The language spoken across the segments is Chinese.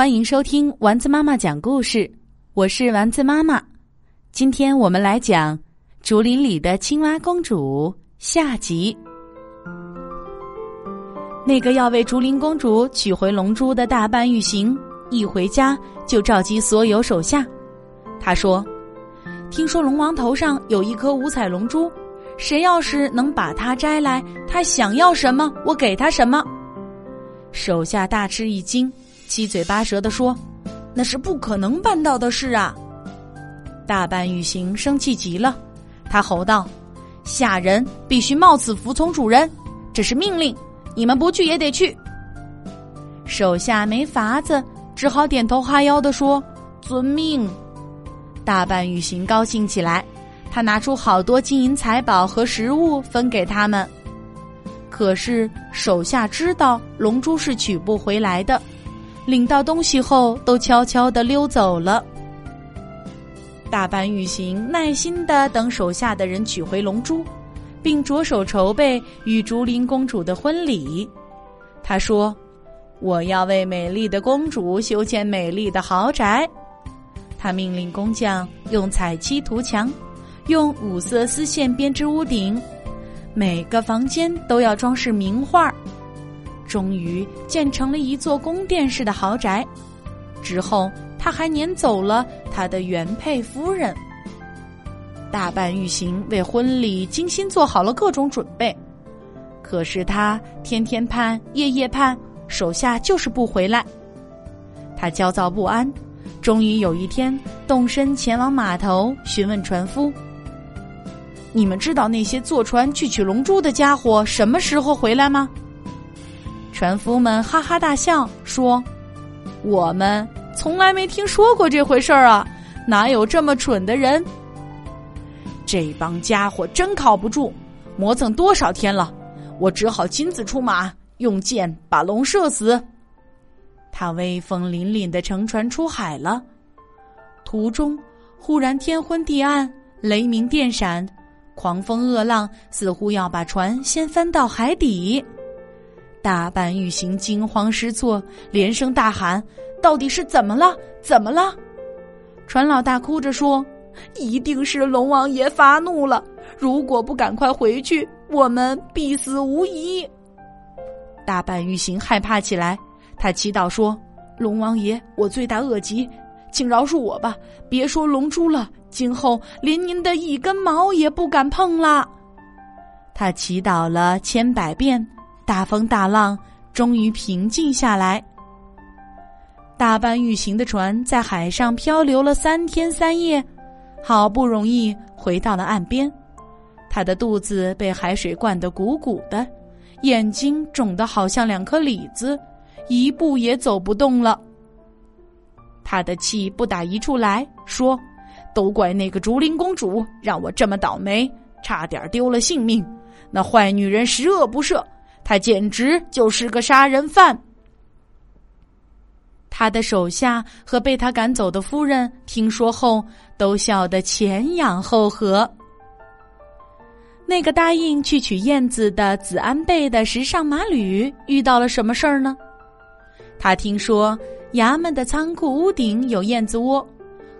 欢迎收听丸子妈妈讲故事，我是丸子妈妈。今天我们来讲《竹林里的青蛙公主》下集。那个要为竹林公主取回龙珠的大半玉行，一回家就召集所有手下。他说：“听说龙王头上有一颗五彩龙珠，谁要是能把它摘来，他想要什么，我给他什么。”手下大吃一惊。七嘴八舌的说：“那是不可能办到的事啊！”大半玉行生气极了，他吼道：“下人必须冒死服从主人，这是命令，你们不去也得去。”手下没法子，只好点头哈腰的说：“遵命。”大半玉行高兴起来，他拿出好多金银财宝和食物分给他们。可是手下知道龙珠是取不回来的。领到东西后，都悄悄的溜走了。大半玉行耐心的等手下的人取回龙珠，并着手筹备与竹林公主的婚礼。他说：“我要为美丽的公主修建美丽的豪宅。”他命令工匠用彩漆涂墙，用五色丝线编织屋顶，每个房间都要装饰名画儿。终于建成了一座宫殿式的豪宅，之后他还撵走了他的原配夫人。大半玉行为婚礼精心做好了各种准备，可是他天天盼，夜夜盼，手下就是不回来。他焦躁不安，终于有一天动身前往码头询问船夫：“你们知道那些坐船去取龙珠的家伙什么时候回来吗？”船夫们哈哈大笑，说：“我们从来没听说过这回事儿啊，哪有这么蠢的人？这帮家伙真靠不住，磨蹭多少天了，我只好亲自出马，用箭把龙射死。”他威风凛凛的乘船出海了，途中忽然天昏地暗，雷鸣电闪，狂风恶浪，似乎要把船掀翻到海底。大半玉行惊慌失措，连声大喊：“到底是怎么了？怎么了？”船老大哭着说：“一定是龙王爷发怒了，如果不赶快回去，我们必死无疑。”大半玉行害怕起来，他祈祷说：“龙王爷，我罪大恶极，请饶恕我吧！别说龙珠了，今后连您的一根毛也不敢碰了。”他祈祷了千百遍。大风大浪终于平静下来。大半玉行的船在海上漂流了三天三夜，好不容易回到了岸边。他的肚子被海水灌得鼓鼓的，眼睛肿得好像两颗李子，一步也走不动了。他的气不打一处来说：“都怪那个竹林公主，让我这么倒霉，差点丢了性命。那坏女人十恶不赦。”他简直就是个杀人犯。他的手下和被他赶走的夫人听说后，都笑得前仰后合。那个答应去取燕子的紫安贝的时尚马吕遇到了什么事儿呢？他听说衙门的仓库屋顶有燕子窝，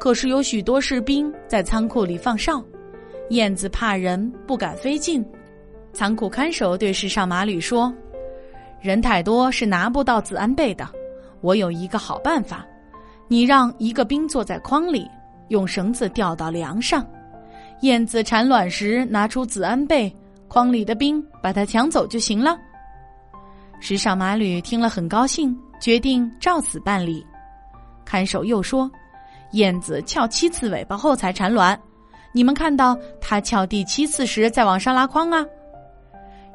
可是有许多士兵在仓库里放哨，燕子怕人不敢飞进。仓库看守对时尚马吕说：“人太多是拿不到子安贝的。我有一个好办法，你让一个兵坐在筐里，用绳子吊到梁上。燕子产卵时拿出子安贝，筐里的兵把它抢走就行了。”时尚马吕听了很高兴，决定照此办理。看守又说：“燕子翘七次尾巴后才产卵，你们看到它翘第七次时再往上拉筐啊。”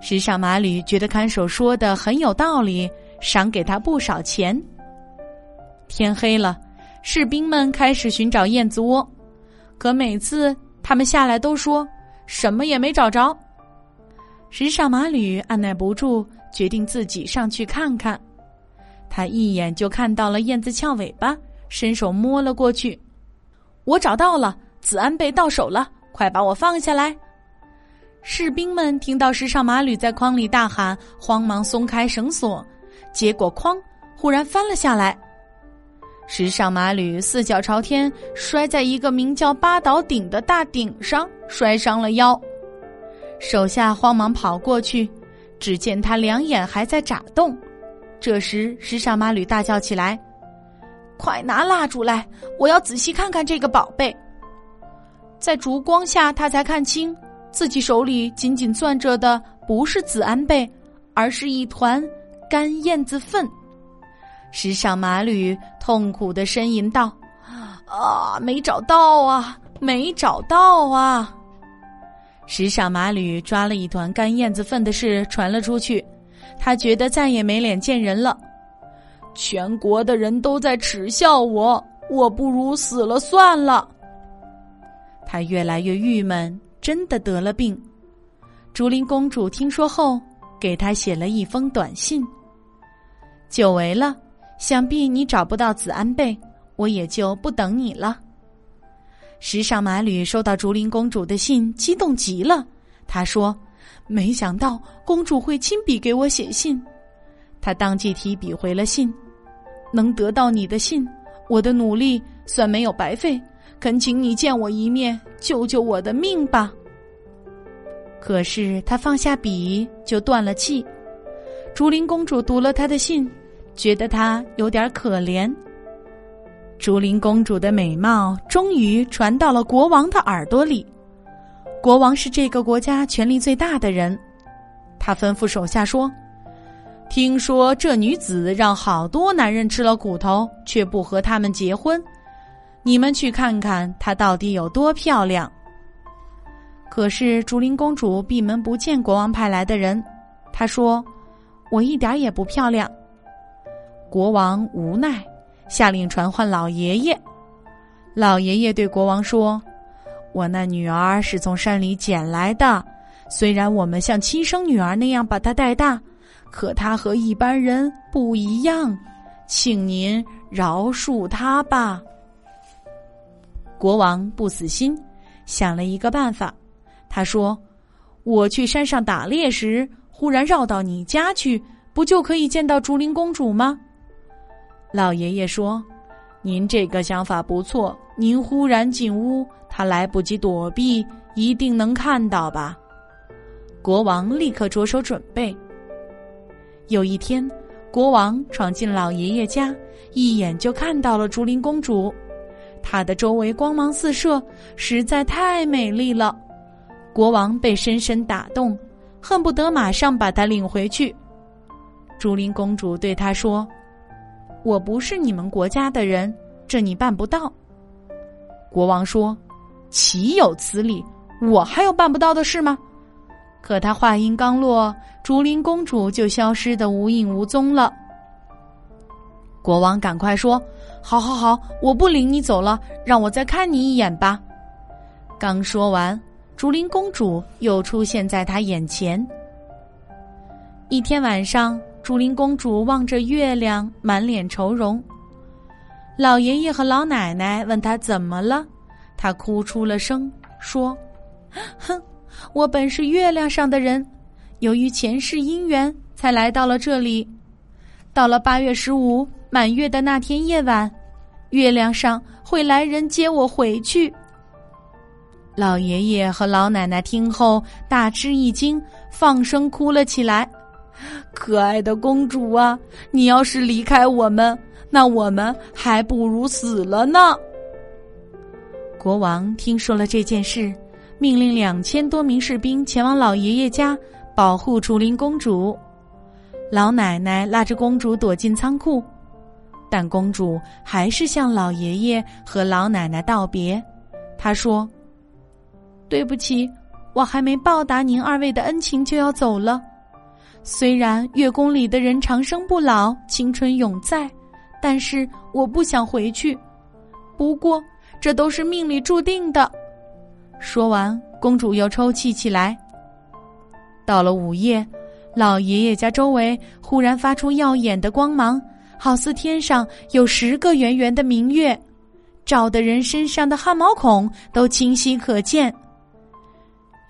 时尚马吕觉得看守说的很有道理，赏给他不少钱。天黑了，士兵们开始寻找燕子窝，可每次他们下来都说什么也没找着。时尚马吕按耐不住，决定自己上去看看。他一眼就看到了燕子翘尾巴，伸手摸了过去。我找到了，子安贝到手了，快把我放下来。士兵们听到时尚马吕在筐里大喊，慌忙松开绳索，结果筐忽然翻了下来。时尚马吕四脚朝天，摔在一个名叫八岛顶的大顶上，摔伤了腰。手下慌忙跑过去，只见他两眼还在眨动。这时，时尚马吕大叫起来：“快拿蜡烛来！我要仔细看看这个宝贝。”在烛光下，他才看清自己手里紧紧攥着的不是紫安贝，而是一团干燕子粪。时尚马吕痛苦的呻吟道：“啊，没找到啊，没找到啊！”时尚马吕抓了一团干燕子粪的事传了出去，他觉得再也没脸见人了。全国的人都在耻笑我，我不如死了算了。他越来越郁闷，真的得了病。竹林公主听说后，给他写了一封短信：“久违了，想必你找不到子安贝，我也就不等你了。”时尚马吕收到竹林公主的信，激动极了。他说：“没想到公主会亲笔给我写信。”他当即提笔回了信：“能得到你的信，我的努力算没有白费。恳请你见我一面，救救我的命吧。”可是他放下笔就断了气。竹林公主读了他的信，觉得他有点可怜。竹林公主的美貌终于传到了国王的耳朵里。国王是这个国家权力最大的人，他吩咐手下说：“听说这女子让好多男人吃了苦头，却不和他们结婚。你们去看看她到底有多漂亮。”可是竹林公主闭门不见国王派来的人。她说：“我一点也不漂亮。”国王无奈。下令传唤老爷爷。老爷爷对国王说：“我那女儿是从山里捡来的，虽然我们像亲生女儿那样把她带大，可她和一般人不一样，请您饶恕她吧。”国王不死心，想了一个办法。他说：“我去山上打猎时，忽然绕到你家去，不就可以见到竹林公主吗？”老爷爷说：“您这个想法不错。您忽然进屋，他来不及躲避，一定能看到吧？”国王立刻着手准备。有一天，国王闯进老爷爷家，一眼就看到了竹林公主。她的周围光芒四射，实在太美丽了。国王被深深打动，恨不得马上把她领回去。竹林公主对他说。我不是你们国家的人，这你办不到。国王说：“岂有此理！我还有办不到的事吗？”可他话音刚落，竹林公主就消失的无影无踪了。国王赶快说：“好好好，我不领你走了，让我再看你一眼吧。”刚说完，竹林公主又出现在他眼前。一天晚上。竹林公主望着月亮，满脸愁容。老爷爷和老奶奶问她怎么了，她哭出了声，说：“哼，我本是月亮上的人，由于前世姻缘，才来到了这里。到了八月十五满月的那天夜晚，月亮上会来人接我回去。”老爷爷和老奶奶听后大吃一惊，放声哭了起来。可爱的公主啊，你要是离开我们，那我们还不如死了呢。国王听说了这件事，命令两千多名士兵前往老爷爷家保护竹林公主。老奶奶拉着公主躲进仓库，但公主还是向老爷爷和老奶奶道别。她说：“对不起，我还没报答您二位的恩情就要走了。”虽然月宫里的人长生不老、青春永在，但是我不想回去。不过这都是命里注定的。说完，公主又抽泣起来。到了午夜，老爷爷家周围忽然发出耀眼的光芒，好似天上有十个圆圆的明月，照得人身上的汗毛孔都清晰可见。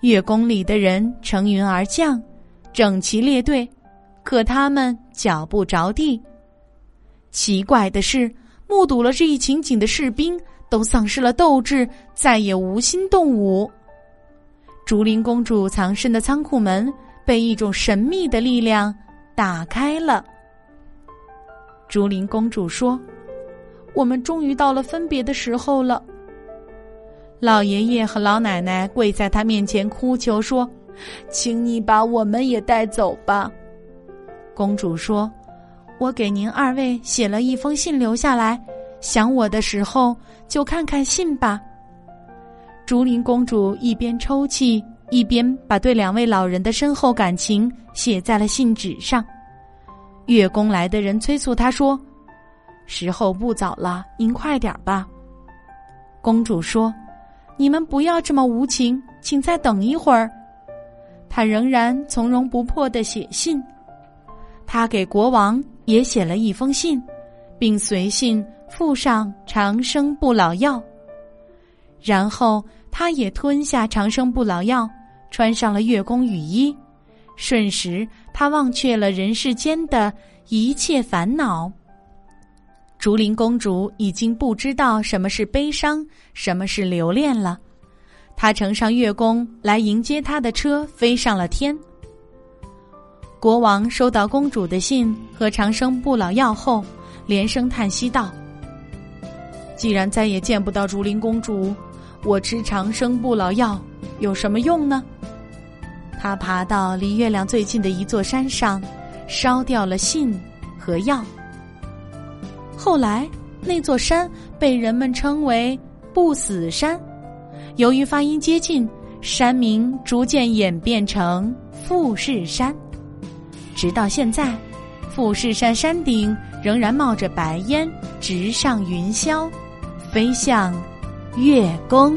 月宫里的人乘云而降。整齐列队，可他们脚不着地。奇怪的是，目睹了这一情景的士兵都丧失了斗志，再也无心动武。竹林公主藏身的仓库门被一种神秘的力量打开了。竹林公主说：“我们终于到了分别的时候了。”老爷爷和老奶奶跪在他面前哭求说：“请你把我们也带走吧。”公主说：“我给您二位写了一封信留下来，想我的时候就看看信吧。”竹林公主一边抽泣，一边把对两位老人的深厚感情写在了信纸上。月宫来的人催促她说：“时候不早了，您快点吧。”公主说：“你们不要这么无情，请再等一会儿。”他仍然从容不迫的写信。他给国王也写了一封信，并随信附上长生不老药。然后。他也吞下长生不老药，穿上了月宫雨衣，瞬时他忘却了人世间的一切烦恼。竹林公主已经不知道什么是悲伤，什么是留恋了。她乘上月宫来迎接她的车，飞上了天。国王收到公主的信和长生不老药后，连声叹息道：“既然再也见不到竹林公主。”我吃长生不老药有什么用呢？他爬到离月亮最近的一座山上，烧掉了信和药。后来，那座山被人们称为不死山。由于发音接近，山名逐渐演变成富士山。直到现在，富士山山顶仍然冒着白烟，直上云霄，飞向。月宫。